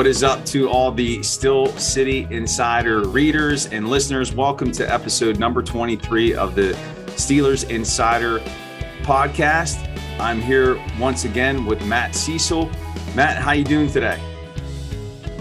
What is up to all the Steel City Insider readers and listeners? Welcome to episode number 23 of the Steelers Insider podcast. I'm here once again with Matt Cecil. Matt, how you doing today?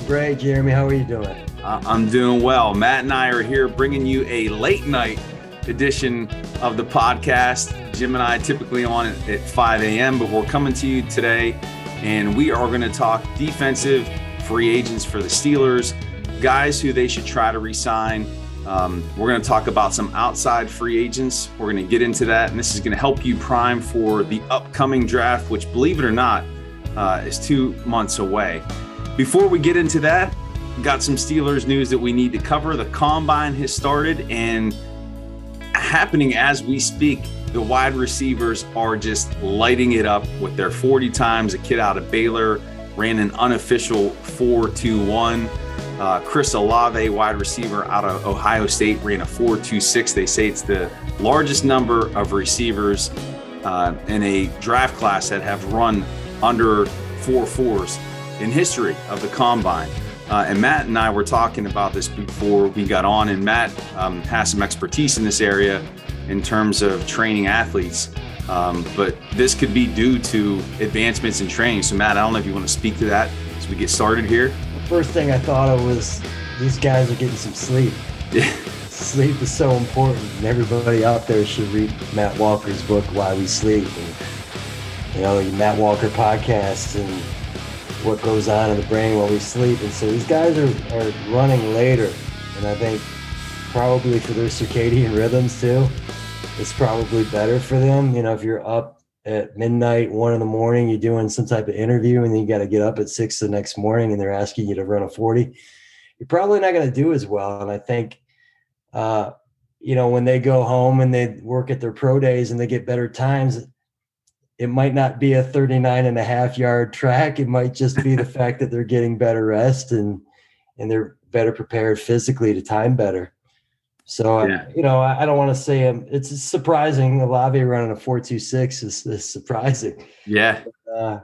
Great, Jeremy. How are you doing? Uh, I'm doing well. Matt and I are here bringing you a late night edition of the podcast. Jim and I typically on at 5 a.m., but we're coming to you today and we are going to talk defensive free agents for the Steelers, guys who they should try to resign. Um, we're going to talk about some outside free agents. We're going to get into that, and this is going to help you prime for the upcoming draft, which, believe it or not, uh, is two months away. Before we get into that, got some Steelers news that we need to cover. The combine has started and happening as we speak the wide receivers are just lighting it up with their 40 times. A kid out of Baylor ran an unofficial 4-2-1. Uh, Chris Olave, wide receiver out of Ohio State, ran a 4-2-6. They say it's the largest number of receivers uh, in a draft class that have run under four fours in history of the combine. Uh, and Matt and I were talking about this before we got on, and Matt um, has some expertise in this area in terms of training athletes. Um, but this could be due to advancements in training. So, Matt, I don't know if you want to speak to that as we get started here. The first thing I thought of was these guys are getting some sleep. Yeah. Sleep is so important, and everybody out there should read Matt Walker's book, Why We Sleep, and you know, the Matt Walker podcast and what goes on in the brain while we sleep. And so these guys are, are running later, and I think probably for their circadian rhythms too it's probably better for them. You know, if you're up at midnight, one in the morning, you're doing some type of interview, and then you got to get up at six the next morning, and they're asking you to run a forty. You're probably not going to do as well. And I think, uh, you know, when they go home and they work at their pro days and they get better times, it might not be a 39 and a half yard track. It might just be the fact that they're getting better rest and and they're better prepared physically to time better. So, yeah. you know, I, I don't want to say um, it's surprising. Olave running a four two six is, is surprising. Yeah. But, uh,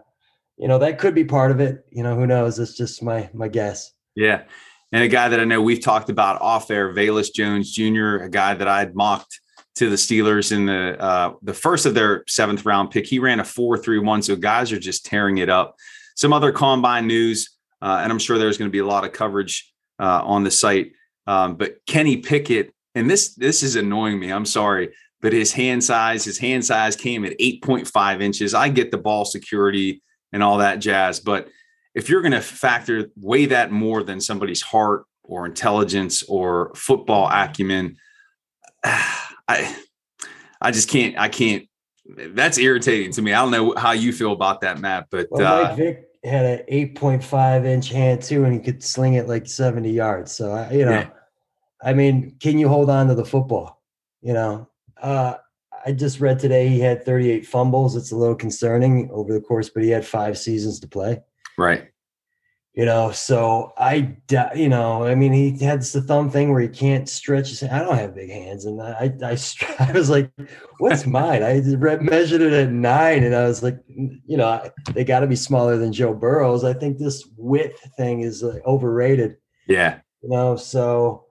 you know, that could be part of it. You know, who knows? It's just my my guess. Yeah. And a guy that I know we've talked about off air, Velus Jones Jr., a guy that I had mocked to the Steelers in the uh, the first of their seventh round pick. He ran a four three one. So guys are just tearing it up. Some other combine news, uh, and I'm sure there's going to be a lot of coverage uh, on the site. Um, but Kenny Pickett and this this is annoying me. I'm sorry, but his hand size, his hand size came at 8.5 inches. I get the ball security and all that jazz, but if you're going to factor weigh that more than somebody's heart or intelligence or football acumen, I I just can't I can't. That's irritating to me. I don't know how you feel about that, Matt, but well, Mike uh, Vick had an 8.5 inch hand too, and he could sling it like 70 yards. So I, you know. Yeah I mean, can you hold on to the football? You know, uh, I just read today he had 38 fumbles. It's a little concerning over the course, but he had five seasons to play. Right. You know, so I, you know, I mean, he had the thumb thing where he can't stretch his. I don't have big hands, and I, I, I was like, "What's mine?" I measured it at nine, and I was like, you know, they got to be smaller than Joe Burrow's. I think this width thing is like overrated. Yeah. You know, so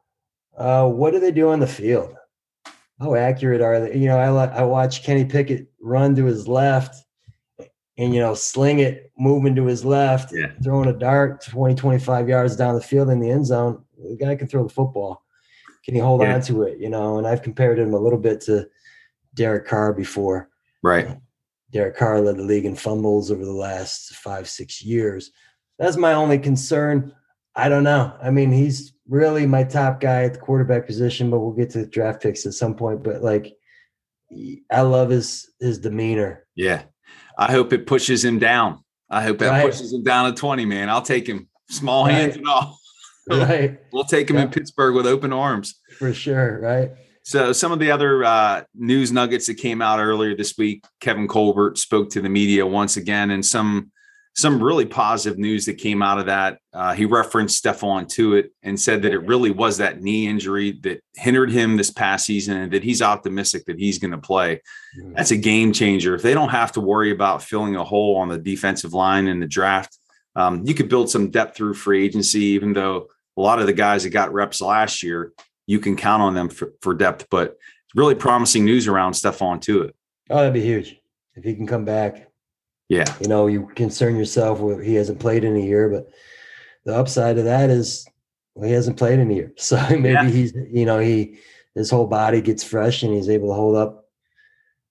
uh, what do they do on the field? How accurate are they? You know, I I watch Kenny Pickett run to his left and you know sling it moving to his left yeah. throwing a dart 20 25 yards down the field in the end zone the guy can throw the football can he hold yeah. on to it you know and i've compared him a little bit to derek carr before right derek carr led the league in fumbles over the last five six years that's my only concern i don't know i mean he's really my top guy at the quarterback position, but we'll get to the draft picks at some point. But like, I love his his demeanor. Yeah, I hope it pushes him down. I hope that right. pushes him down to twenty. Man, I'll take him, small right. hands and all. right, we'll take him in Pittsburgh with open arms for sure. Right. So some of the other uh, news nuggets that came out earlier this week, Kevin Colbert spoke to the media once again, and some some really positive news that came out of that. Uh, he referenced Stephon Tuitt and said that it really was that knee injury that hindered him this past season and that he's optimistic that he's going to play. Mm-hmm. That's a game changer. If they don't have to worry about filling a hole on the defensive line in the draft um, you could build some depth through free agency, even though a lot of the guys that got reps last year, you can count on them for, for depth. But it's really promising news around Stephon Tuitt. Oh, that'd be huge if he can come back. Yeah, you know, you concern yourself with he hasn't played in a year, but the upside of that is well, he hasn't played in a year, so maybe yeah. he's you know he his whole body gets fresh and he's able to hold up,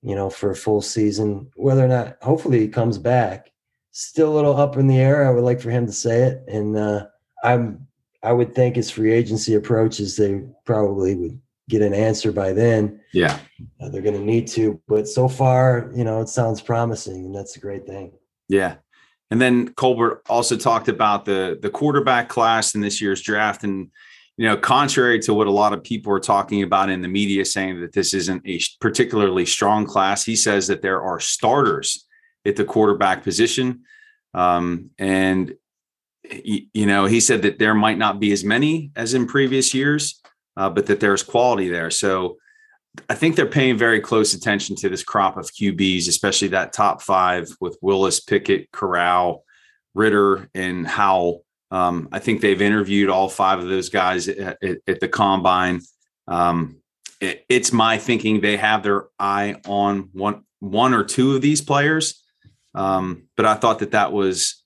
you know, for a full season. Whether or not, hopefully, he comes back. Still a little up in the air. I would like for him to say it, and uh, I'm I would think his free agency approaches, they probably would get an answer by then. Yeah. Uh, they're going to need to. But so far, you know, it sounds promising, and that's a great thing. Yeah. And then Colbert also talked about the the quarterback class in this year's draft, and you know, contrary to what a lot of people are talking about in the media, saying that this isn't a particularly strong class, he says that there are starters at the quarterback position, um, and you know, he said that there might not be as many as in previous years, uh, but that there's quality there. So I think they're paying very close attention to this crop of QBs, especially that top five with Willis, Pickett, Corral, Ridder, and Howell. Um, I think they've interviewed all five of those guys at, at, at the combine. Um, it, it's my thinking they have their eye on one one or two of these players, um, but I thought that that was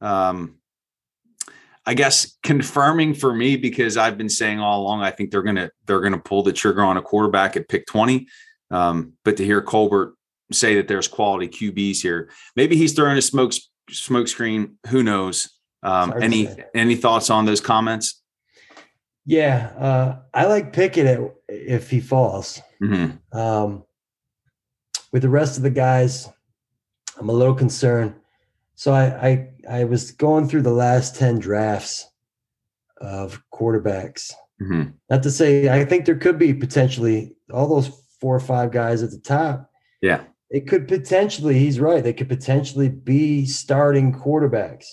um, I guess confirming for me because I've been saying all along I think they're gonna they're gonna pull the trigger on a quarterback at pick 20. Um, but to hear Colbert say that there's quality QBs here, maybe he's throwing a smoke smoke screen. Who knows? Um, any any thoughts on those comments? Yeah, uh, I like Pickett if he falls. Mm-hmm. Um, with the rest of the guys, I'm a little concerned. So I, I I was going through the last 10 drafts of quarterbacks. Mm-hmm. Not to say I think there could be potentially all those four or five guys at the top. Yeah. It could potentially, he's right. They could potentially be starting quarterbacks.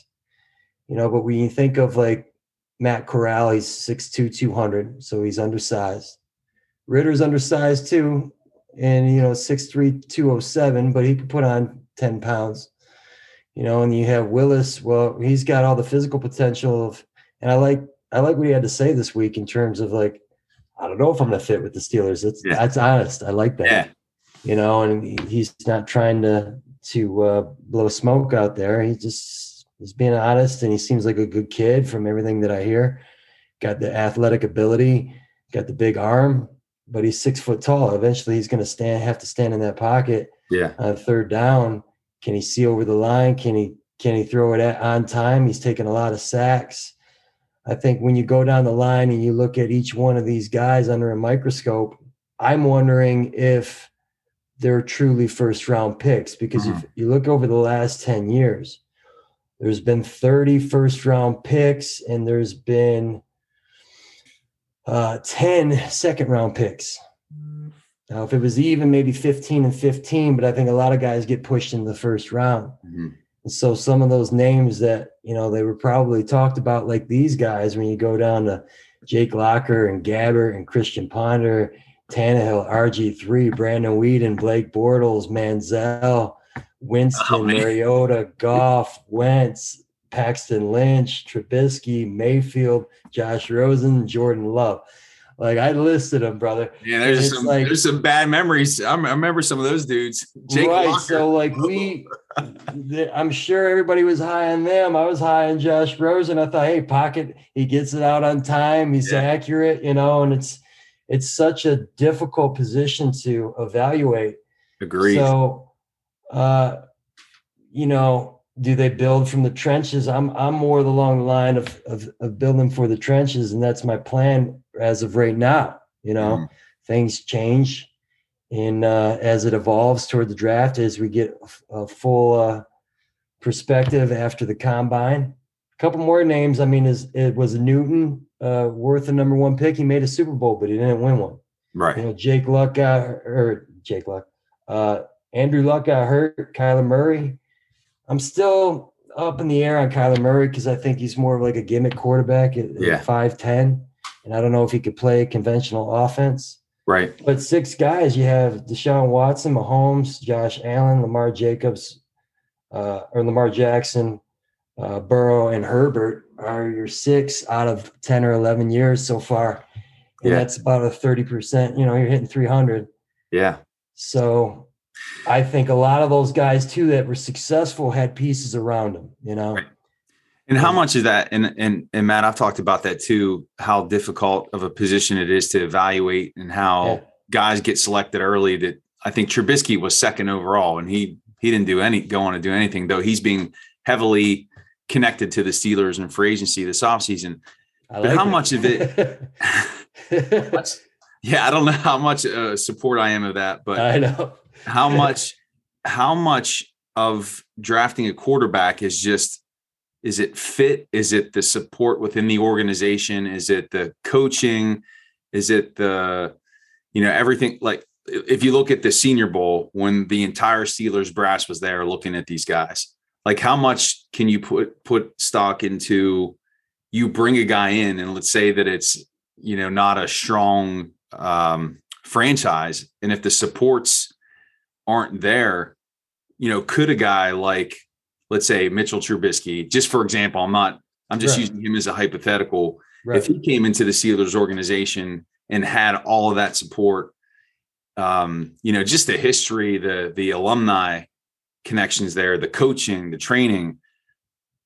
You know, but when you think of like Matt Corral, he's 6'2, 200, so he's undersized. Ridder's undersized too, and you know, 6'3, 207, but he could put on 10 pounds you know, and you have Willis. Well, he's got all the physical potential of, and I like I like what he had to say this week in terms of like, I don't know if I'm going to fit with the Steelers. That's yeah. that's honest. I like that. Yeah. You know, and he's not trying to to uh, blow smoke out there. He just he's being honest, and he seems like a good kid from everything that I hear. Got the athletic ability, got the big arm, but he's six foot tall. Eventually, he's going to stand have to stand in that pocket. Yeah. On third down can he see over the line? Can he can he throw it at, on time? He's taken a lot of sacks. I think when you go down the line and you look at each one of these guys under a microscope, I'm wondering if they're truly first round picks because mm-hmm. if you look over the last 10 years, there's been 30 first round picks and there's been uh, 10 second round picks. Now, if it was even, maybe 15 and 15, but I think a lot of guys get pushed in the first round. Mm-hmm. And so some of those names that, you know, they were probably talked about like these guys when you go down to Jake Locker and Gabbert and Christian Ponder, Tannehill, RG3, Brandon Weeden, Blake Bortles, Manziel, Winston, oh, Mariota, Goff, Wentz, Paxton Lynch, Trubisky, Mayfield, Josh Rosen, Jordan Love. Like I listed them, brother. Yeah, there's some like, there's some bad memories. I remember some of those dudes. Jake right. Locker. So like we, I'm sure everybody was high on them. I was high on Josh Rosen. I thought, hey, pocket, he gets it out on time. He's yeah. accurate, you know, and it's it's such a difficult position to evaluate. Agreed. So, uh, you know, do they build from the trenches? I'm I'm more along the line of, of, of building for the trenches, and that's my plan as of right now. You know, mm. things change, and uh, as it evolves toward the draft, as we get a, full uh, perspective after the combine. A couple more names. I mean, is it was Newton uh, worth the number one pick? He made a Super Bowl, but he didn't win one. Right. You know, Jake Luck got or Jake Luck. Uh, Andrew Luck got hurt. Kyler Murray. I'm still up in the air on Kyler Murray because I think he's more of like a gimmick quarterback at, yeah. 5'10 and I don't know if he could play conventional offense. Right. But six guys, you have Deshaun Watson, Mahomes, Josh Allen, Lamar Jacobs, uh, or Lamar Jackson, uh, Burrow and Herbert are your six out of 10 or 11 years so far. And Yeah. that's about a 30%, you know, you're hitting 300. Yeah. So I think a lot of those guys too that were successful had pieces around them, you know. Right. And how much is that? And and and Matt, I've talked about that too. How difficult of a position it is to evaluate, and how Yeah. guys get selected early. That I think Trubisky was second overall, and he he didn't do any go on to do anything though. He's being heavily connected to the Steelers and free agency this offseason. I But how it. much of it? yeah, I don't know how much uh, support I am of that, but I know. How much how much of drafting a quarterback is just is it fit? Is it the support within the organization? Is it the coaching? Is it the you know everything like if you look at the senior bowl when the entire steelers brass was there looking at these guys like how much can you put put stock into you bring a guy in and let's say that it's you know not a strong um franchise and if the supports aren't there, you know, could a guy like, let's say Mitchell Trubisky, just for example, I'm not, I'm just Right. using him as a hypothetical. Right. If he came into the Steelers organization and had all of that support, um, you know, just the history, the the alumni connections there, the coaching, the training,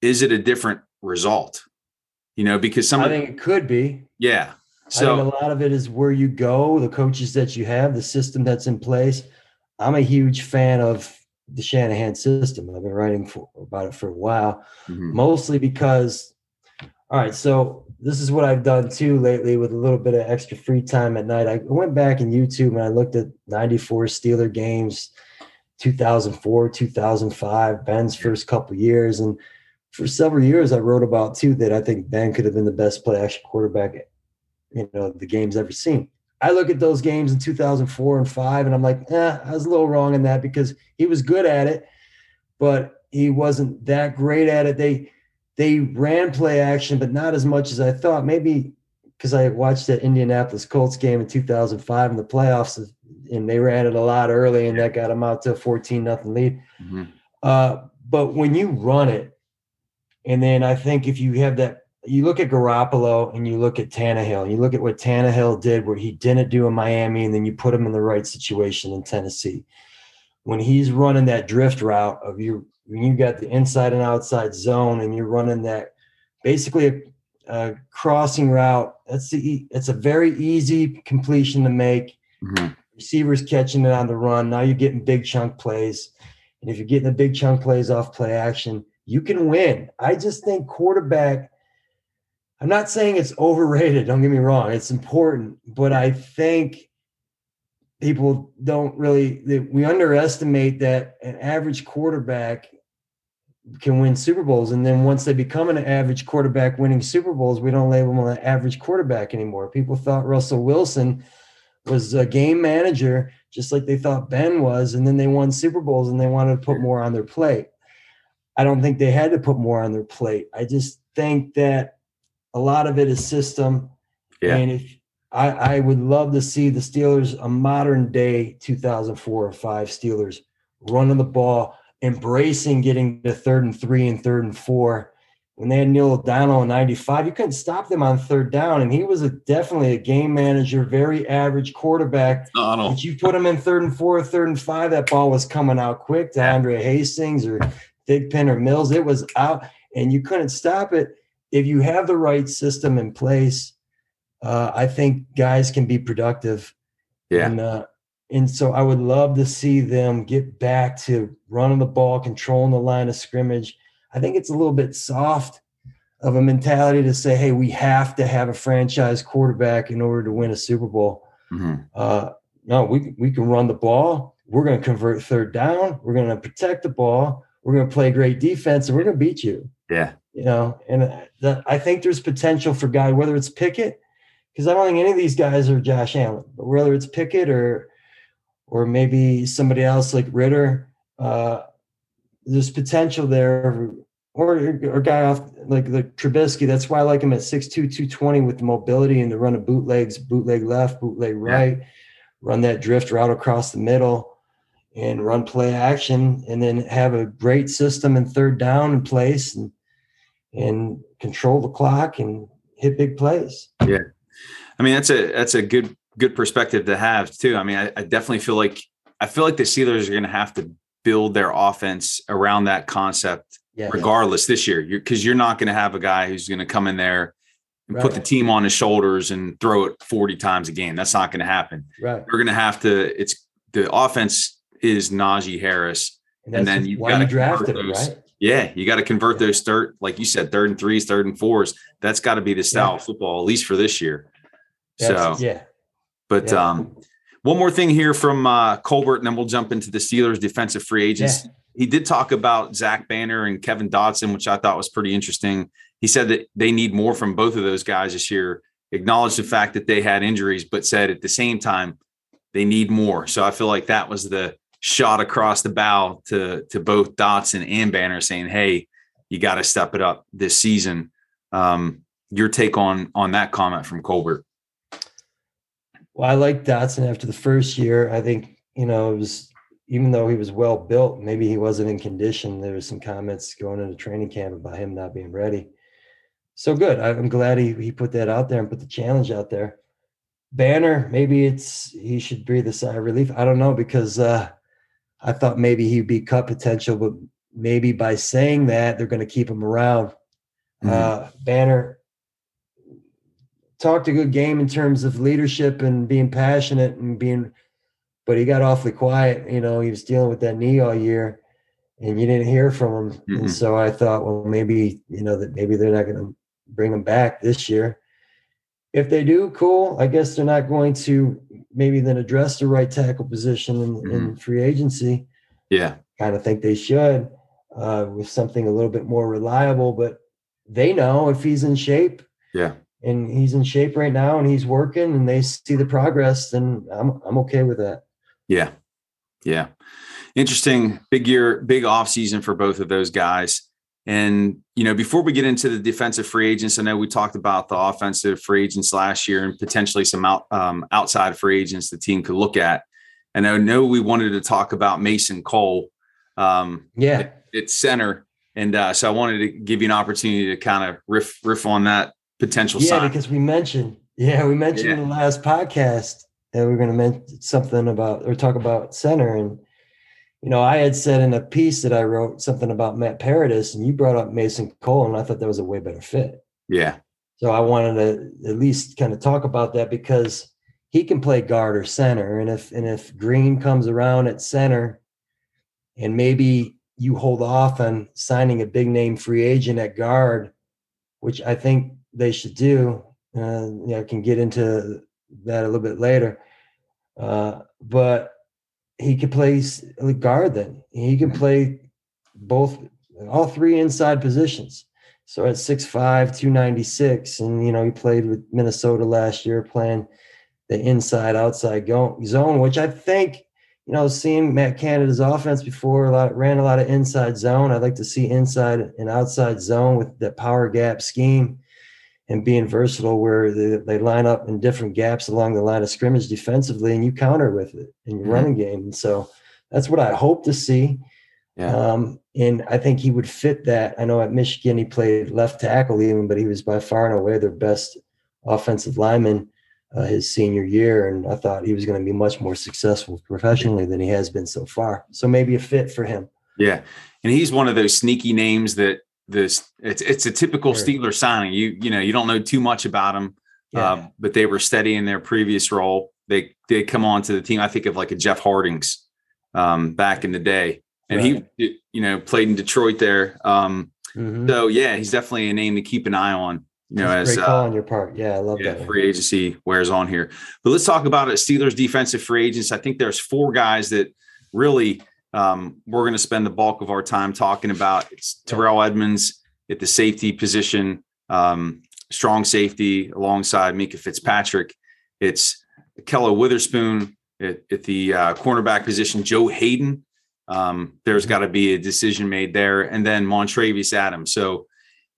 is it a different result? You know, because some I of think it could be. yeah. I think So a lot of it is where you go, the coaches that you have, the system that's in place. I'm a huge fan of the Shanahan system. I've been writing for, about it for a while, mhm, mostly because, all right, so this is what I've done too lately with a little bit of extra free time at night. I went back in YouTube and I looked at 94 Steeler games, 2004, 2005, Ben's first couple years. And for several years, I wrote about too that I think Ben could have been the best play action quarterback, you know, the game's ever seen. I look at those games in 2004 and five, and I'm like, eh, I was a little wrong in that because he was good at it, but he wasn't that great at it. They they ran play action, but not as much as I thought. Maybe because I watched that Indianapolis Colts game in 2005 in the playoffs, and they ran it a lot early, and that got them out to a 14 nothing lead. mhm, Uh, but when you run it, and then I think if you have that, you look at Garoppolo and you look at Tannehill, and you look at what Tannehill did, where he didn't do in Miami, and then you put him in the right situation in Tennessee. When he's running that drift route of you, when you got the inside and outside zone, and you're running that basically a, a crossing route, that's the it's a very easy completion to make mhm. receivers catching it on the run. Now you're getting big chunk plays. And if you're getting the big chunk plays off play action, you can win. I just think quarterback, I'm not saying it's overrated. Don't get me wrong. It's important. But I think people don't really, that we underestimate that an average quarterback can win Super Bowls. And then once they become an average quarterback winning Super Bowls, we don't label them an average quarterback anymore. People thought Russell Wilson was a game manager, just like they thought Ben was, and then they won Super Bowls and they wanted to put more on their plate. I don't think they had to put more on their plate. I just think that a lot of it is system. Yeah. And if I, I would love to see the Steelers, a modern day 2004 or five Steelers, running the ball, embracing getting to third and three and third and four. When they had Neil O'Donnell in 95, you couldn't stop them on third down. And he was a, definitely a game manager, very average quarterback. Donald. If you put him in third and four, third and five, that ball was coming out quick to. Andre Hastings or Thigpen or Mills. It was out, and you couldn't stop it. If you have the right system in place, uh, I think guys can be productive. Yeah. And, uh, and so I would love to see them get back to running the ball, controlling the line of scrimmage. I think it's a little bit soft of a mentality to say, hey, we have to have a franchise quarterback in order to win a Super Bowl. Mhm. Uh, no, we we can run the ball. We're going to convert third down. We're going to protect the ball. We're going to play great defense, and we're going to beat you. Yeah. You know, and the, I think there's potential for guy whether it's Pickett, because I don't think any of these guys are Josh Allen, but whether it's Pickett or or maybe somebody else like Ridder, uh, there's potential there. Or or guy off like the Trubisky. That's why I like him at 6'2", 220 with the mobility and the run of bootlegs, bootleg left, bootleg right, run that drift route across the middle and run play action and then have a great system and third down in place and and control the clock and hit big plays. Yeah. I mean, that's a that's a good good perspective to have too. I mean, I, I definitely feel like I feel like the Steelers are going to have to build their offense around that concept, yeah, regardless yeah. this year, because you're, you're, not going to have a guy who's going to come in there and right. put the team on his shoulders and throw it 40 times a game. That's not going to happen. Right. We're going to have to. It's the offense is Najee Harris, and, and then you got to draft him, right? Yeah, you got to convert those third, like you said, third and threes, third and fours. That's got to be the style of football, at least for this year. That's, so yeah, but um, one more thing here from uh, Colbert, and then we'll jump into the Steelers' defensive free agents. Yeah. He did talk about Zach Banner and Kevin Dotson, which I thought was pretty interesting. He said that they need more from both of those guys this year. Acknowledged the fact that they had injuries, but said at the same time they need more. So I feel like that was the shot across the bow to to both Dotson and Banner, saying, "Hey, you got to step it up this season." Um, your take on on that comment from Colbert? Well, I like Dotson after the first year. I think, you know, it was even though he was well built, maybe he wasn't in condition. There was some comments going into training camp about him not being ready. So good. I'm glad he, he put that out there and put the challenge out there. Banner, maybe it's he should breathe a sigh of relief. I don't know because uh, I thought maybe he'd be cut potential, but maybe by saying that they're going to keep him around. Mm-hmm. Uh, Banner, talked a good game in terms of leadership and being passionate and being, but he got awfully quiet. You know, he was dealing with that knee all year, and you didn't hear from him. Mm-hmm. And so I thought, well, maybe you know that maybe they're not going to bring him back this year. If they do, cool. I guess they're not going to maybe then address the right tackle position in, mm-hmm. in free agency. Yeah, kind of think they should uh, with something a little bit more reliable. But they know if he's in shape. Yeah and he's in shape right now and he's working and they see the progress, then I'm I'm okay with that. Yeah. Yeah. Interesting. Big year, big off season for both of those guys. And you know, before we get into the defensive free agents, I know we talked about the offensive free agents last year and potentially some out, um, outside free agents the team could look at. And I know we wanted to talk about Mason Cole. Um, yeah, at, at center, and uh, so I wanted to give you an opportunity to kind of riff riff on that potential yeah, sign. because we mentioned, yeah, we mentioned yeah. in the last podcast that we are going to mention something about or talk about center. And, you know, I had said in a piece that I wrote something about Matt Paradis and you brought up Mason Cole, and I thought that was a way better fit. Yeah. So I wanted to at least kind of talk about that because he can play guard or center. And if and if Green comes around at center and maybe you hold off on signing a big name free agent at guard, which I think they should do. Uh, know, I can get into that a little bit later. Uh, but he could play guard then. He can mm-hmm. play both, all three inside positions. So at 6'5, 296, and you know, he played with Minnesota last year playing the inside outside zone, which I think, you know, seeing Matt Canada's offense before a lot ran a lot of inside zone. I'd like to see inside and outside zone with the power gap scheme and being versatile where they, they line up in different gaps along the line of scrimmage defensively and you counter with it in your mm-hmm. running game. And so that's what I hope to see. Yeah. Um, and I think he would fit that. I know at Michigan he played left tackle even, but he was by far and away their best offensive lineman uh, his senior year. And I thought he was going to be much more successful professionally than he has been so far. So maybe a fit for him. Yeah. And he's one of those sneaky names that this it's it's a typical sure. Steeler signing. You you know you don't know too much about them, yeah. uh, but they were steady in their previous role. They they come on to the team. I think of like a Jeff Hartings um, back in the day, and right. he you know played in Detroit there. Um, mm-hmm. So yeah, he's definitely a name to keep an eye on. You know, That's as great call uh, on your part. Yeah, I love yeah, that. Free agency wears on here, but let's talk about it. Steelers defensive free agents. I think there's four guys that really um, we're going to spend the bulk of our time talking about. It's Terrell Edmunds at the safety position, um, strong safety alongside Minkah Fitzpatrick. It's Ahkello Witherspoon at, at the uh, cornerback position, Joe Haden. Um, there's mm-hmm. got to be a decision made there, and then Montravius Adams. So,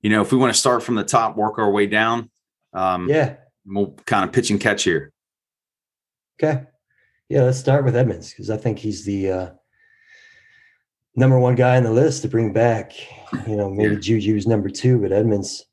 you know, if we want to start from the top, work our way down, um, yeah, we'll kind of pitch and catch here. Okay, yeah, let's start with Edmunds because I think he's the uh, number one guy on the list to bring back. You know, maybe yeah. Juju's number two, but Edmunds.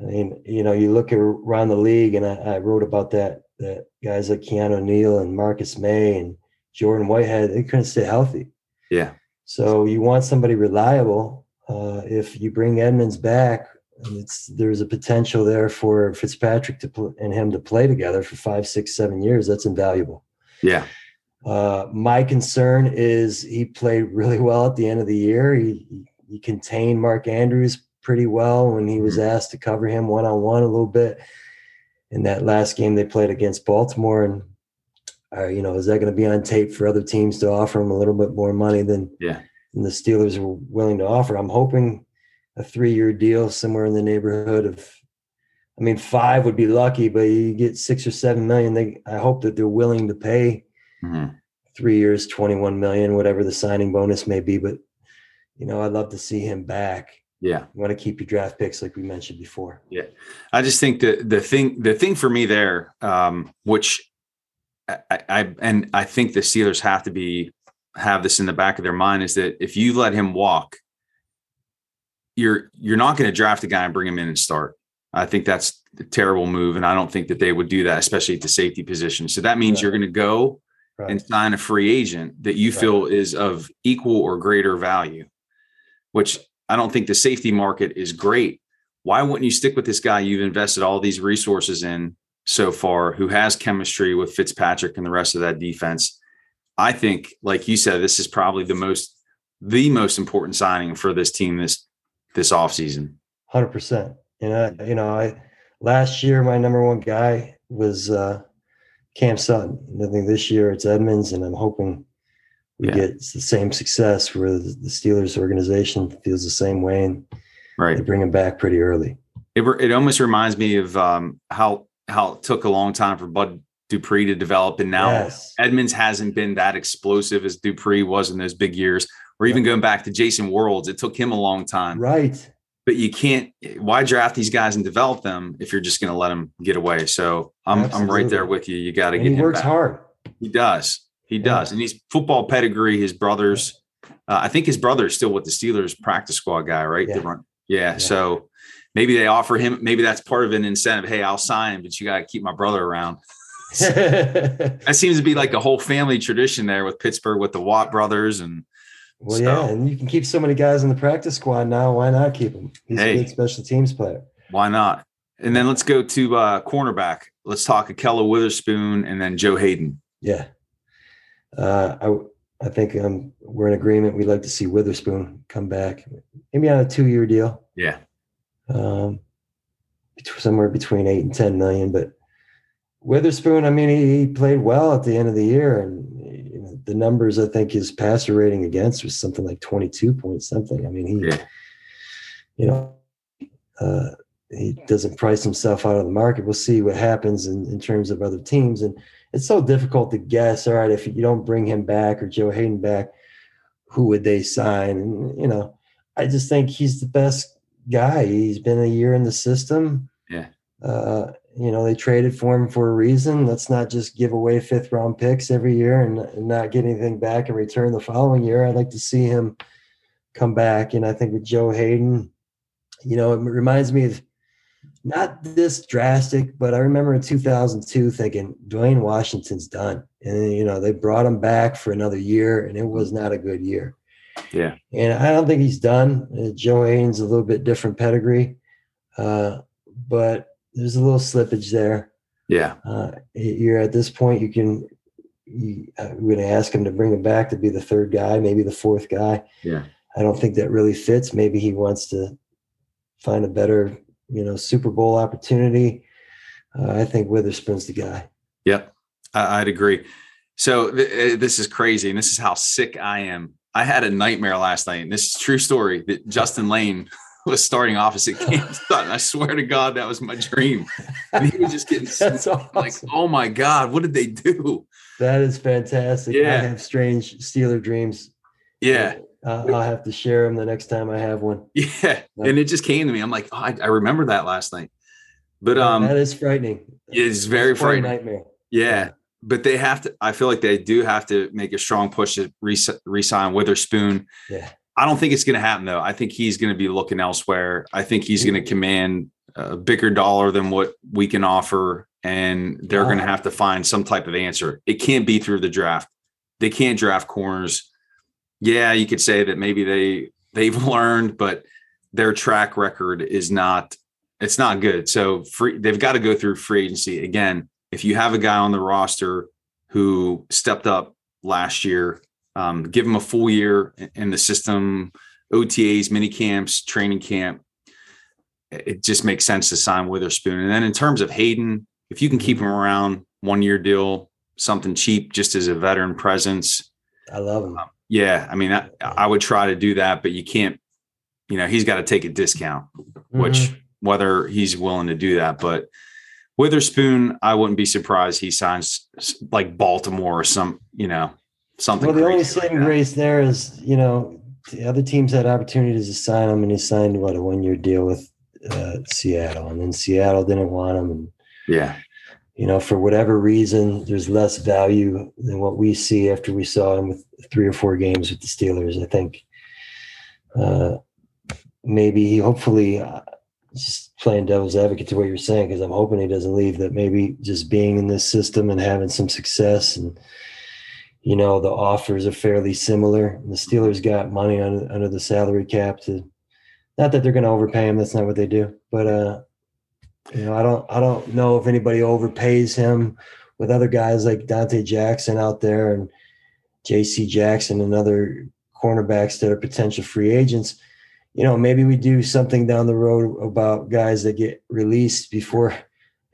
I mean, you know, you look around the league, and I, I wrote about that. That guys like Keanu Neal and Marcus Maye and Jordan Whitehead, they couldn't stay healthy. Yeah. So you want somebody reliable. Uh, if you bring Edmunds back, it's there's a potential there for Fitzpatrick to pl- and him to play together for five, six, seven years. That's invaluable. Yeah. Uh, my concern is he played really well at the end of the year. He, he contained Mark Andrews pretty well when he was mm-hmm. asked to cover him one on one a little bit in that last game they played against Baltimore. And uh, you know, is that going to be on tape for other teams to offer him a little bit more money than yeah than the Steelers were willing to offer? I'm hoping a three year deal somewhere in the neighborhood of. I mean, five would be lucky, but you get six or seven million. They, I hope that they're willing to pay mm-hmm. three years, 21 million, whatever the signing bonus may be. But, you know, I'd love to see him back. Yeah. You want to keep your draft picks like we mentioned before. Yeah. I just think that the thing, the thing for me there, um, which I, I, and I think the Steelers have to be, have this in the back of their mind is that if you let him walk, you're, you're not going to draft a guy and bring him in and start. I think that's a terrible move. And I don't think that they would do that, especially at the safety position. So that means right. you're going to go right. and sign a free agent that you right. feel is of equal or greater value, which I don't think the safety market is great. Why wouldn't you stick with this guy you've invested all these resources in so far, who has chemistry with Fitzpatrick and the rest of that defense? I think, like you said, this is probably the most the most important signing for this team this this offseason. Hundred percent. And I, you know, I last year my number one guy was uh Cam Sutton. I think this year it's Edmunds, and I'm hoping we yeah. get the same success where the Steelers organization feels the same way and right. they bring him back pretty early. It, it almost reminds me of um, how how it took a long time for Bud Dupree to develop, and now yes. Edmunds hasn't been that explosive as Dupree was in those big years. Or even going back to Jason Worilds, it took him a long time. Right. But you can't. Why draft these guys and develop them if you're just going to let them get away? So I'm Absolutely. I'm right there with you. You got to get. He works back. hard. He does. He does, and he's football pedigree. His brothers, uh, I think his brother is still with the Steelers practice squad guy, right? Yeah. yeah. yeah. So maybe they offer him. Maybe that's part of an incentive. Hey, I'll sign, but you got to keep my brother around. that seems to be like a whole family tradition there with Pittsburgh with the Watt brothers and. Well, so, yeah, and you can keep so many guys in the practice squad now. Why not keep him? He's hey, a good special teams player. Why not? And then let's go to uh, cornerback. Let's talk Ahkello Witherspoon and then Joe Haden. Yeah uh, I I think um, we're in agreement. We'd like to see Witherspoon come back, maybe on a two-year deal. Yeah, um, somewhere between eight and ten million. But Witherspoon, I mean, he, he played well at the end of the year, and the numbers I think his passer rating against was something like twenty-two point something. I mean, he, yeah. you know, uh, he doesn't price himself out of the market. We'll see what happens in, in terms of other teams and it's so difficult to guess. All right, if you don't bring him back or Joe Haden back, who would they sign? And you know, I just think he's the best guy. He's been a year in the system. Yeah. Uh, you know, they traded for him for a reason. Let's not just give away fifth round picks every year and, and not get anything back in return the following year. I'd like to see him come back. And I think with Joe haden you know, it reminds me of not this drastic, but I remember in 2002 thinking Dewayne Washington's done. And, you know, they brought him back for another year and it was not a good year. Yeah. And I don't think he's done. Uh, Joe Haden's a little bit different pedigree, uh, but there's a little slippage there. Yeah. Uh, you're at this point, you can, you, uh, we're going to ask him to bring him back to be the third guy, maybe the fourth guy. Yeah. I don't think that really fits. Maybe he wants to find a better you know Super Bowl opportunity. Uh, I think Witherspoon's the guy. Yep, I, would agree. So th- uh, this is crazy, and this is how sick I am. I had a nightmare last night, and this is true story that Justin Layne was starting opposite Cam Sutton. I swear to God, that was my dream. And he was just getting awesome. like, oh my God, what did they do? That is fantastic. Yeah. I have strange Steeler dreams. Yeah. Uh, I'll have to share them the next time I have one. Yeah, and it just came to me. I'm like, oh, I, I, remember that last night. But um, that is frightening. It's very frightening. Nightmare. Yeah, but they have to. I feel like they do have to make a strong push to re- resign Witherspoon. Yeah. I don't think it's going to happen though. I think he's going to be looking elsewhere. I think he's going to mm. command a bigger dollar than what we can offer, and they're Wow. going to have to find some type of answer. It can't be through the draft. They can't draft corners. Yeah, you could say that maybe they they've learned, but their track record is not it's not good. So free they've got to go through free agency again. If you have a guy on the roster who stepped up last year, um, give him a full year in- the system, OTAs, mini camps, training camp. It just makes sense to sign Witherspoon. And then in terms of Haden, if you can keep him around, one year deal, something cheap, just as a veteran presence. I love him. Yeah, I mean, I, I would try to do that, but you can't. You know, he's got to take a discount, which Mhm. whether he's willing to do that, but Witherspoon, I wouldn't be surprised he signs like Baltimore or some, you know, something. well, the only like saving that. grace there is, you know, the other teams had opportunities to sign him, and he signed what a one-year deal with uh, Seattle, and then Seattle didn't want him, and Yeah, you know, for whatever reason, there's less value than what we see after we saw him with three or four games with the Steelers. I think uh, maybe he hopefully uh, just playing devil's advocate to what you're saying because I'm hoping he doesn't leave. That maybe just being in this system and having some success and you know the offers are fairly similar. The Steelers got money under, under the salary cap to. Not that they're going to overpay him. That's not what they do. But uh, you know, I don't I don't know if anybody overpays him with other guys like Donte Jackson out there and JC Jackson and other cornerbacks that are potential free agents. You know, maybe we do something down the road about guys that get released before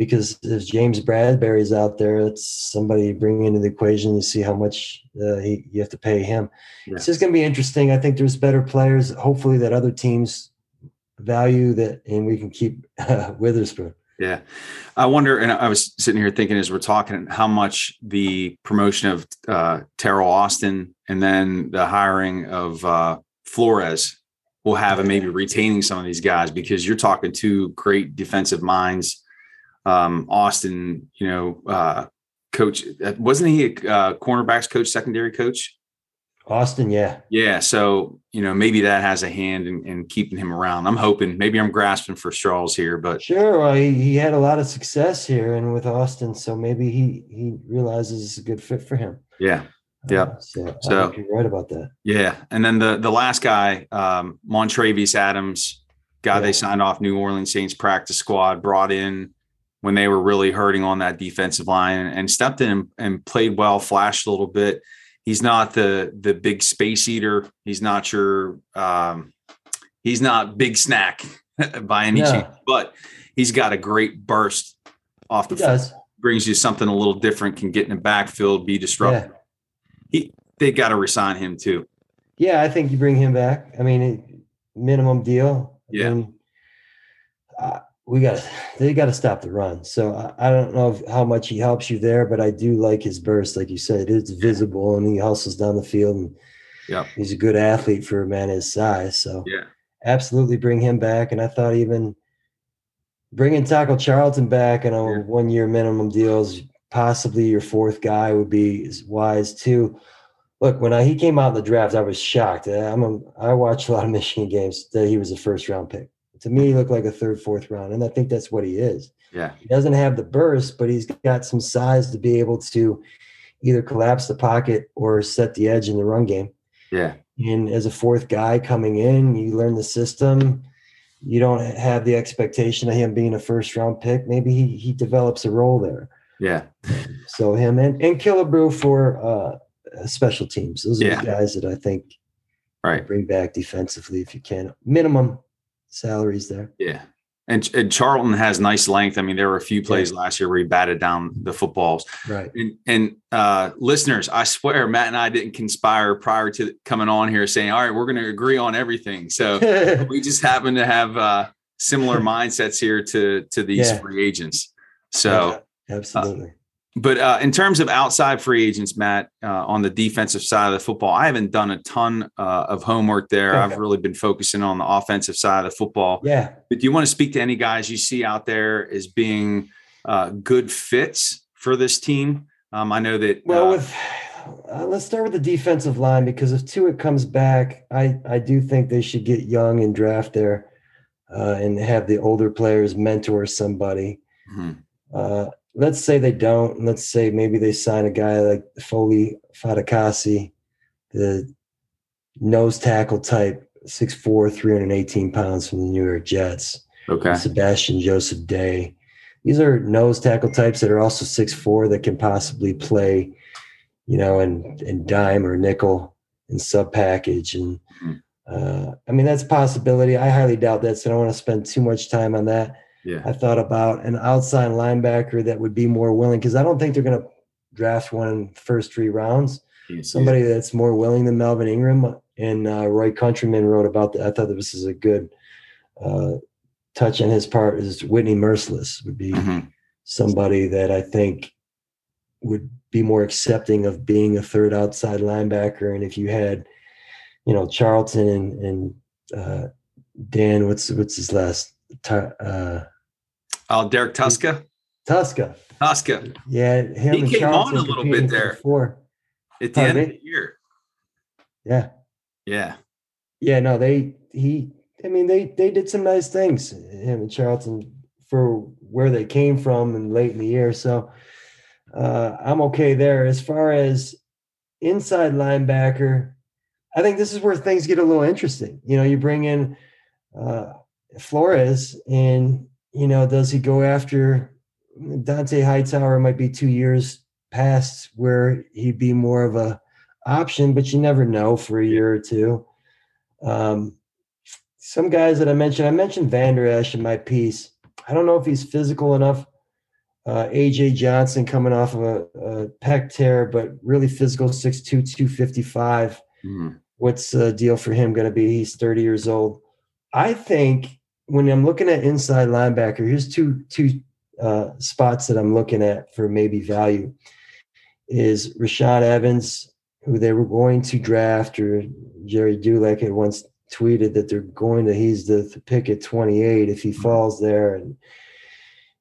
because if James Bradberry's out there, it's somebody you bring into the equation to see how much uh, he, you have to pay him. Yeah. It's just going to be interesting. I think there's better players, hopefully, that other teams value that, and we can keep uh, Witherspoon. yeah. I wonder, and I was sitting here thinking as we're talking, how much the promotion of uh, Teryl Austin and then the hiring of uh, Flores will have, and maybe retaining some of these guys because you're talking two great defensive minds. Um, Austin, you know, uh, coach, wasn't he a uh, cornerbacks coach, secondary coach? Austin, yeah. Yeah, so you know maybe that has a hand in, in keeping him around. I'm hoping. Maybe I'm grasping for straws here, but Sure. Well, he, he had a lot of success here and with Austin, so maybe he he realizes it's a good fit for him. yeah, Yeah. Uh, so, So- you're right about that. yeah. And then the the last guy, um, Montravius Adams, guy Yeah. they signed off New Orleans Saints practice squad, brought in when they were really hurting on that defensive line, and stepped in and, and played well, flashed a little bit. He's not the the big space eater. He's not your um, he's not big snack by any No. chance, but he's got a great burst off He the field. does. brings you something a little different, can get in the backfield, be disruptive. He they got to resign him too. Yeah, I think you bring him back. I mean, minimum deal. I Yeah. mean, uh, we got they got to stop the run. So I, I don't know if, how much he helps you there, but I do like his burst. Like you said, it's visible and he hustles down the field. And Yep. he's a good athlete for a man his size. So Yeah. absolutely bring him back. And I thought even bringing Taco Charlton back and on a Yeah. one year minimum deals, possibly your fourth guy would be wise too. Look, when I, he came out in the draft, I was shocked. Uh, I'm a, I watched a lot of Michigan games that he was a first round pick. To me, he looked like a third, fourth round, and I think that's what he is. Yeah. He doesn't have the burst, but he's got some size to be able to either collapse the pocket or set the edge in the run game. Yeah. And as a fourth guy coming in, you learn the system. You don't have the expectation of him being a first round pick. Maybe he, he develops a role there. Yeah. So him and, and Killebrew for uh, special teams. Those are Yeah. the guys that I think Right. bring back defensively if you can. Minimum salaries there. Yeah. And, and Charlton has nice length. I mean, there were a few plays last year where he batted down the footballs. Right. And, and uh, listeners, I swear, Matt and I didn't conspire prior to coming on here saying, "All right, we're going to agree on everything." So we just happen to have uh, similar mindsets here to to these Yeah. free agents. So, absolutely. But uh, in terms of outside free agents, Matt, uh, on the defensive side of the football, I haven't done a ton uh, of homework there. I've really been focusing on the offensive side of the football. yeah. But do you want to speak to any guys you see out there as being uh, good fits for this team? Um, I know that. Well, uh, with uh, let's start with the defensive line because if Tuitt comes back, I I do think they should get young and draft there, uh, and have the older players mentor somebody. Mm-hmm. Uh, let's say they don't. Let's say maybe they sign a guy like Foley Fatukasi, the nose tackle type, 6'4", 318 pounds from the New York Jets. Okay. Sebastian Joseph Day. These are nose tackle types that are also six four that can possibly play, you know, in, in dime or nickel and sub package. And mm-hmm. uh, I mean, that's a possibility. I highly doubt that. So I don't want to spend too much time on that. Yeah. I thought about an outside linebacker that would be more willing because I don't think they're going to draft one in the first three rounds. Somebody that's more willing than Melvin Ingram and uh, Roy Countryman wrote about that. I thought this is a good uh, touch on his part. Is Whitney Mercilus would be mm-hmm. somebody that I think would be more accepting of being a third outside linebacker. And if you had, you know, Charlton and, and uh, Dan, what's what's his last? Uh, oh, Derrek Tuszka. Tuszka. Tuszka. Yeah, him he came Charlton on a little bit there. Before. At the end of the year. Yeah. Yeah. Yeah, no, they he I mean they they did some nice things, him and Charlton for where they came from and late in the year. So uh, I'm okay there. As far as inside linebacker, I think this is where things get a little interesting. You know, you bring in uh, Flores, and you know, does he go after Dont'a Hightower? Might be two years past where he'd be more of a option, but you never know for a year or two. Um, some guys that I mentioned, I mentioned Vander Esch in my piece. I don't know if he's physical enough. Uh, AJ Johnson coming off of a, a pec tear, but really physical, 6'2, 255. Mm. What's the deal for him going to be? He's 30 years old. I think when I'm looking at inside linebacker, here's two two uh, spots that I'm looking at for maybe value is Rashaan Evans, who they were going to draft, or Gerry Dulac had once tweeted that they're going to, he's the, the pick at 28 if he falls there. And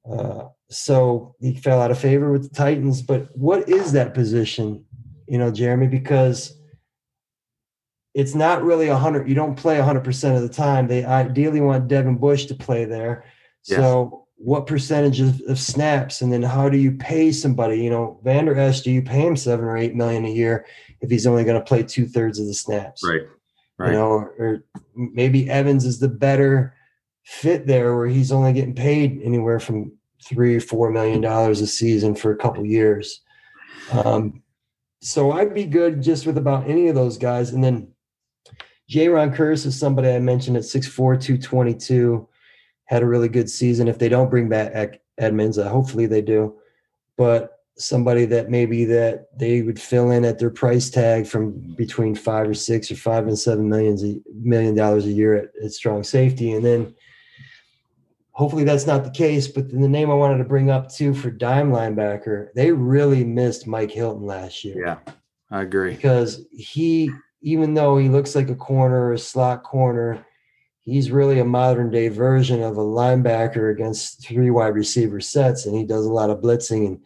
uh, so he fell out of favor with the Titans. But what is that position, you know, Jeremy? Because it's not really a hundred. You don't play hundred percent of the time. They ideally want Devin Bush to play there. Yes. So what percentage of, of, snaps and then how do you pay somebody you know vander esch do you pay him seven or eight million a year if he's only going to play two-thirds of the snaps right right you know or, or, maybe evans is the better fit there where he's only getting paid anywhere from three or four million dollars a season for a couple years um, so i'd be good just with about any of those guys and then Jayron Kearse is somebody I mentioned at 6'4", 222 had a really good season. If they don't bring back Edmunds, uh, hopefully they do, but somebody that maybe that they would fill in at their price tag from between five or six or five and seven millions a million dollars a year at, at strong safety, and then hopefully that's not the case. But then the name I wanted to bring up too for dime linebacker, they really missed Mike Hilton last year. Yeah, I agree because he, even though he looks like a corner or a slot corner he's really a modern day version of a linebacker against three wide receiver sets, and he does a lot of blitzing and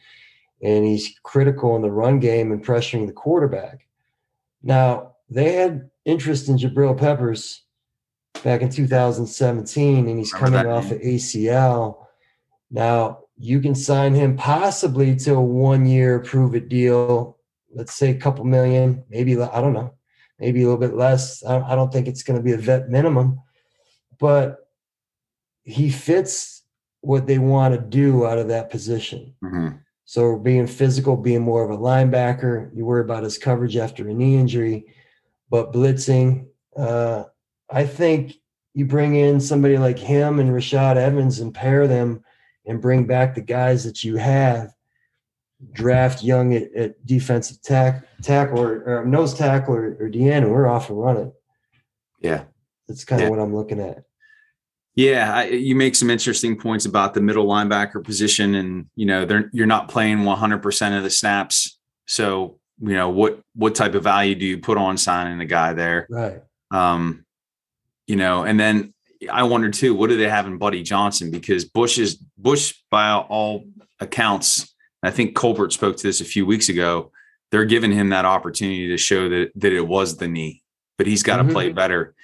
and he's critical in the run game and pressuring the quarterback. Now they had interest in Jabril Peppers back in 2017, and he's coming off of ACL. Now you can sign him possibly to a one-year prove-it deal. Let's say a couple million, maybe I don't know, maybe a little bit less. I don't think it's going to be a vet minimum but he fits what they want to do out of that position. Mm-hmm. So being physical, being more of a linebacker, you worry about his coverage after a knee injury, but blitzing. Uh, I think you bring in somebody like him and Rashaan Evans and pair them and bring back the guys that you have. Draft young at, at defensive tack, tackle or, or nose tackle or, or DN, and we're off and running. Yeah, that's kind of what I'm looking at. Yeah, I, you make some interesting points about the middle linebacker position, and you know they're you're not playing 100 percent of the snaps. So you know what what type of value do you put on signing a guy there? Right. Um, you know, and then I wonder too, what do they have in Buddy Johnson? Because Bush is Bush by all accounts I think Colbert spoke to this a few weeks ago. They're giving him that opportunity to show that that it was the knee, but he's got to mm-hmm. play better.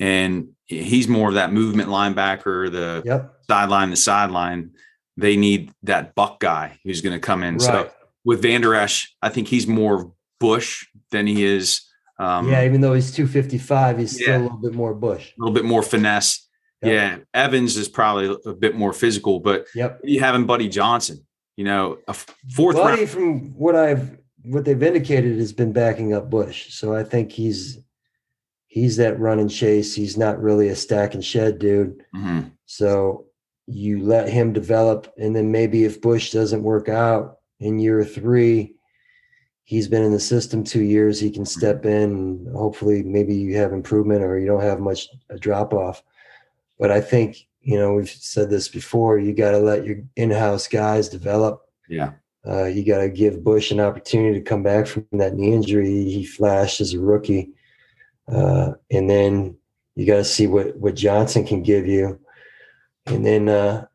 And he's more of that movement linebacker, the yep. sideline, the sideline. They need that buck guy who's going to come in. Right. So with Vander Esch, I think he's more Bush than he is. Um, yeah, even though he's 255, he's yeah, still a little bit more Bush. A little bit more finesse. Yep. Yeah, Evans is probably a bit more physical, but yep. you having Buddy Johnson, you know, a fourth Buddy, round. from what I've what they've indicated has been backing up Bush, so I think he's he's that run and chase. He's not really a stack and shed dude. Mm-hmm. So you let him develop, and then maybe if Bush doesn't work out in year three, he's been in the system two years. He can step in. Hopefully, maybe you have improvement or you don't have much a drop off. But I think you know we've said this before. You got to let your in-house guys develop. Yeah. Uh, you got to give Bush an opportunity to come back from that knee injury. He flashed as a rookie, uh, and then you got to see what what Johnson can give you, and then uh,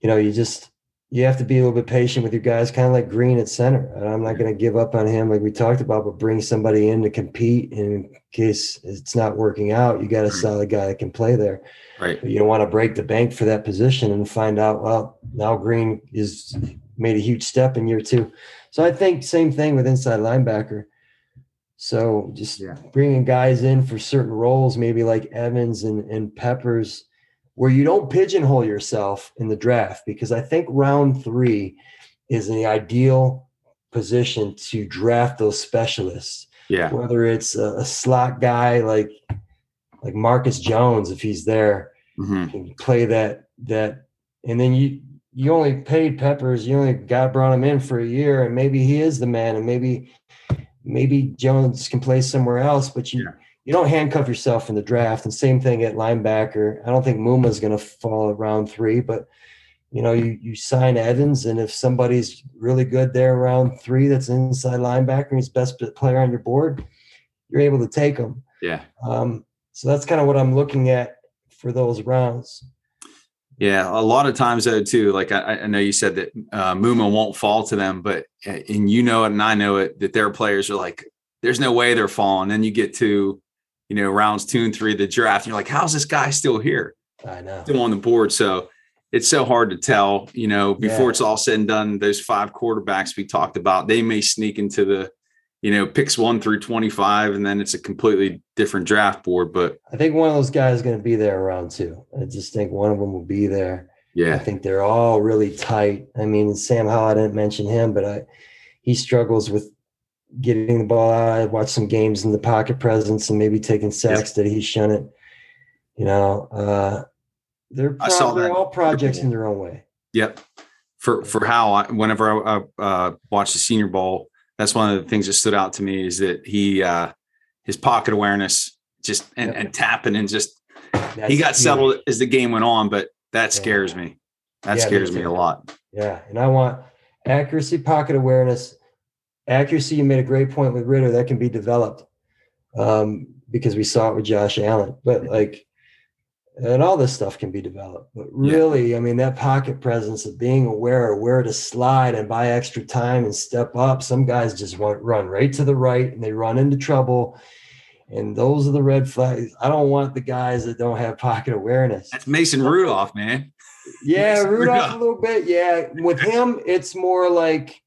you know you just you have to be a little bit patient with your guys, kind of like Green at center. I'm not going to give up on him like we talked about, but bring somebody in to compete. in case it's not working out, you got a solid guy that can play there. Right. But you don't want to break the bank for that position and find out, well, now Green is made a huge step in year two. So I think same thing with inside linebacker. So just yeah. bringing guys in for certain roles, maybe like Evans and, and Peppers where you don't pigeonhole yourself in the draft because I think round three is the ideal position to draft those specialists. Yeah. Whether it's a, a slot guy like like Marcus Jones, if he's there, mm-hmm. can play that that, and then you you only paid Peppers, you only got brought him in for a year, and maybe he is the man, and maybe maybe Jones can play somewhere else, but you. Yeah you don't handcuff yourself in the draft. And same thing at linebacker. I don't think Muma is going to fall at round three, but you know, you you sign Evans, and if somebody's really good there around three, that's inside linebacker, and he's best player on your board, you're able to take him. Yeah. Um, so that's kind of what I'm looking at for those rounds. Yeah, a lot of times though too. Like I, I know you said that uh, Muma won't fall to them, but and you know it, and I know it that their players are like, there's no way they're falling. Then you get to you know, rounds two and three of the draft. And you're like, how's this guy still here? I know. Still on the board. So it's so hard to tell, you know, before yeah. it's all said and done, those five quarterbacks we talked about, they may sneak into the, you know, picks one through 25, and then it's a completely different draft board. But I think one of those guys is going to be there around two. I just think one of them will be there. Yeah. I think they're all really tight. I mean, Sam Howell, I didn't mention him, but I, he struggles with getting the ball out. I watched some games in the pocket presence and maybe taking sacks that he's shown it. You know, uh, they're, pro- I saw they're all projects in their own way. Yep. For for how I, whenever I uh, watched the Senior Bowl, that's one of the things that stood out to me is that he uh, his pocket awareness just and, yep. and tapping and just that's he got huge. settled as the game went on, but that scares yeah. me. That yeah, scares me a lot. Yeah, and I want accuracy, pocket awareness, accuracy, you made a great point with Ridder. that can be developed um, because we saw it with Josh Allen. But like, and all this stuff can be developed. But really, yeah. I mean, that pocket presence of being aware of where to slide and buy extra time and step up. Some guys just want run right to the right and they run into trouble. And those are the red flags. I don't want the guys that don't have pocket awareness. That's Mason Rudolph, man. Yeah, Rudolph, Rudolph a little bit. Yeah. With him, it's more like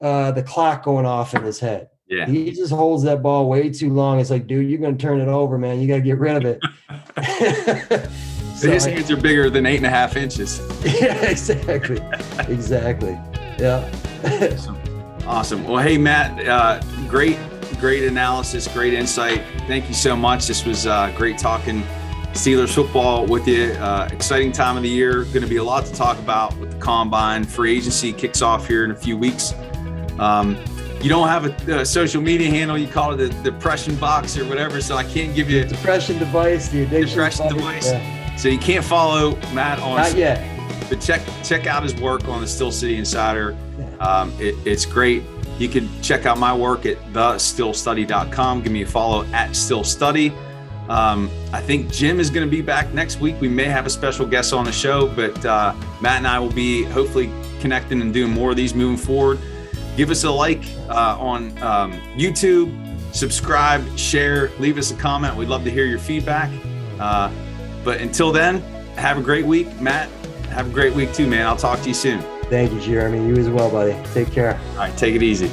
uh, the clock going off in his head. Yeah. He just holds that ball way too long. It's like, dude, you're going to turn it over, man. You got to get rid of it. so his hands are bigger than eight and a half inches. Yeah, exactly. exactly. Yeah. awesome. awesome. Well, hey, Matt, uh, great, great analysis, great insight. Thank you so much. This was uh, great talking Steelers football with you. Uh, exciting time of the year. Going to be a lot to talk about with the combine. Free agency kicks off here in a few weeks. Um, you don't have a, a, social media handle. You call it the depression box or whatever. So I can't give you a depression device. The addiction depression device. Yeah. So you can't follow Matt on. Not yet. But check check out his work on the Steel City Insider. Um, it, it's great. You can check out my work at thesteelstudy.com. Give me a follow at Steel Study. Um, I think Jim is going to be back next week. We may have a special guest on the show, but uh, Matt and I will be hopefully connecting and doing more of these moving forward. Give us a like uh, on um, YouTube, subscribe, share, leave us a comment. We'd love to hear your feedback. Uh, but until then, have a great week. Matt, have a great week too, man. I'll talk to you soon. Thank you, Jeremy. You as well, buddy. Take care. All right, take it easy.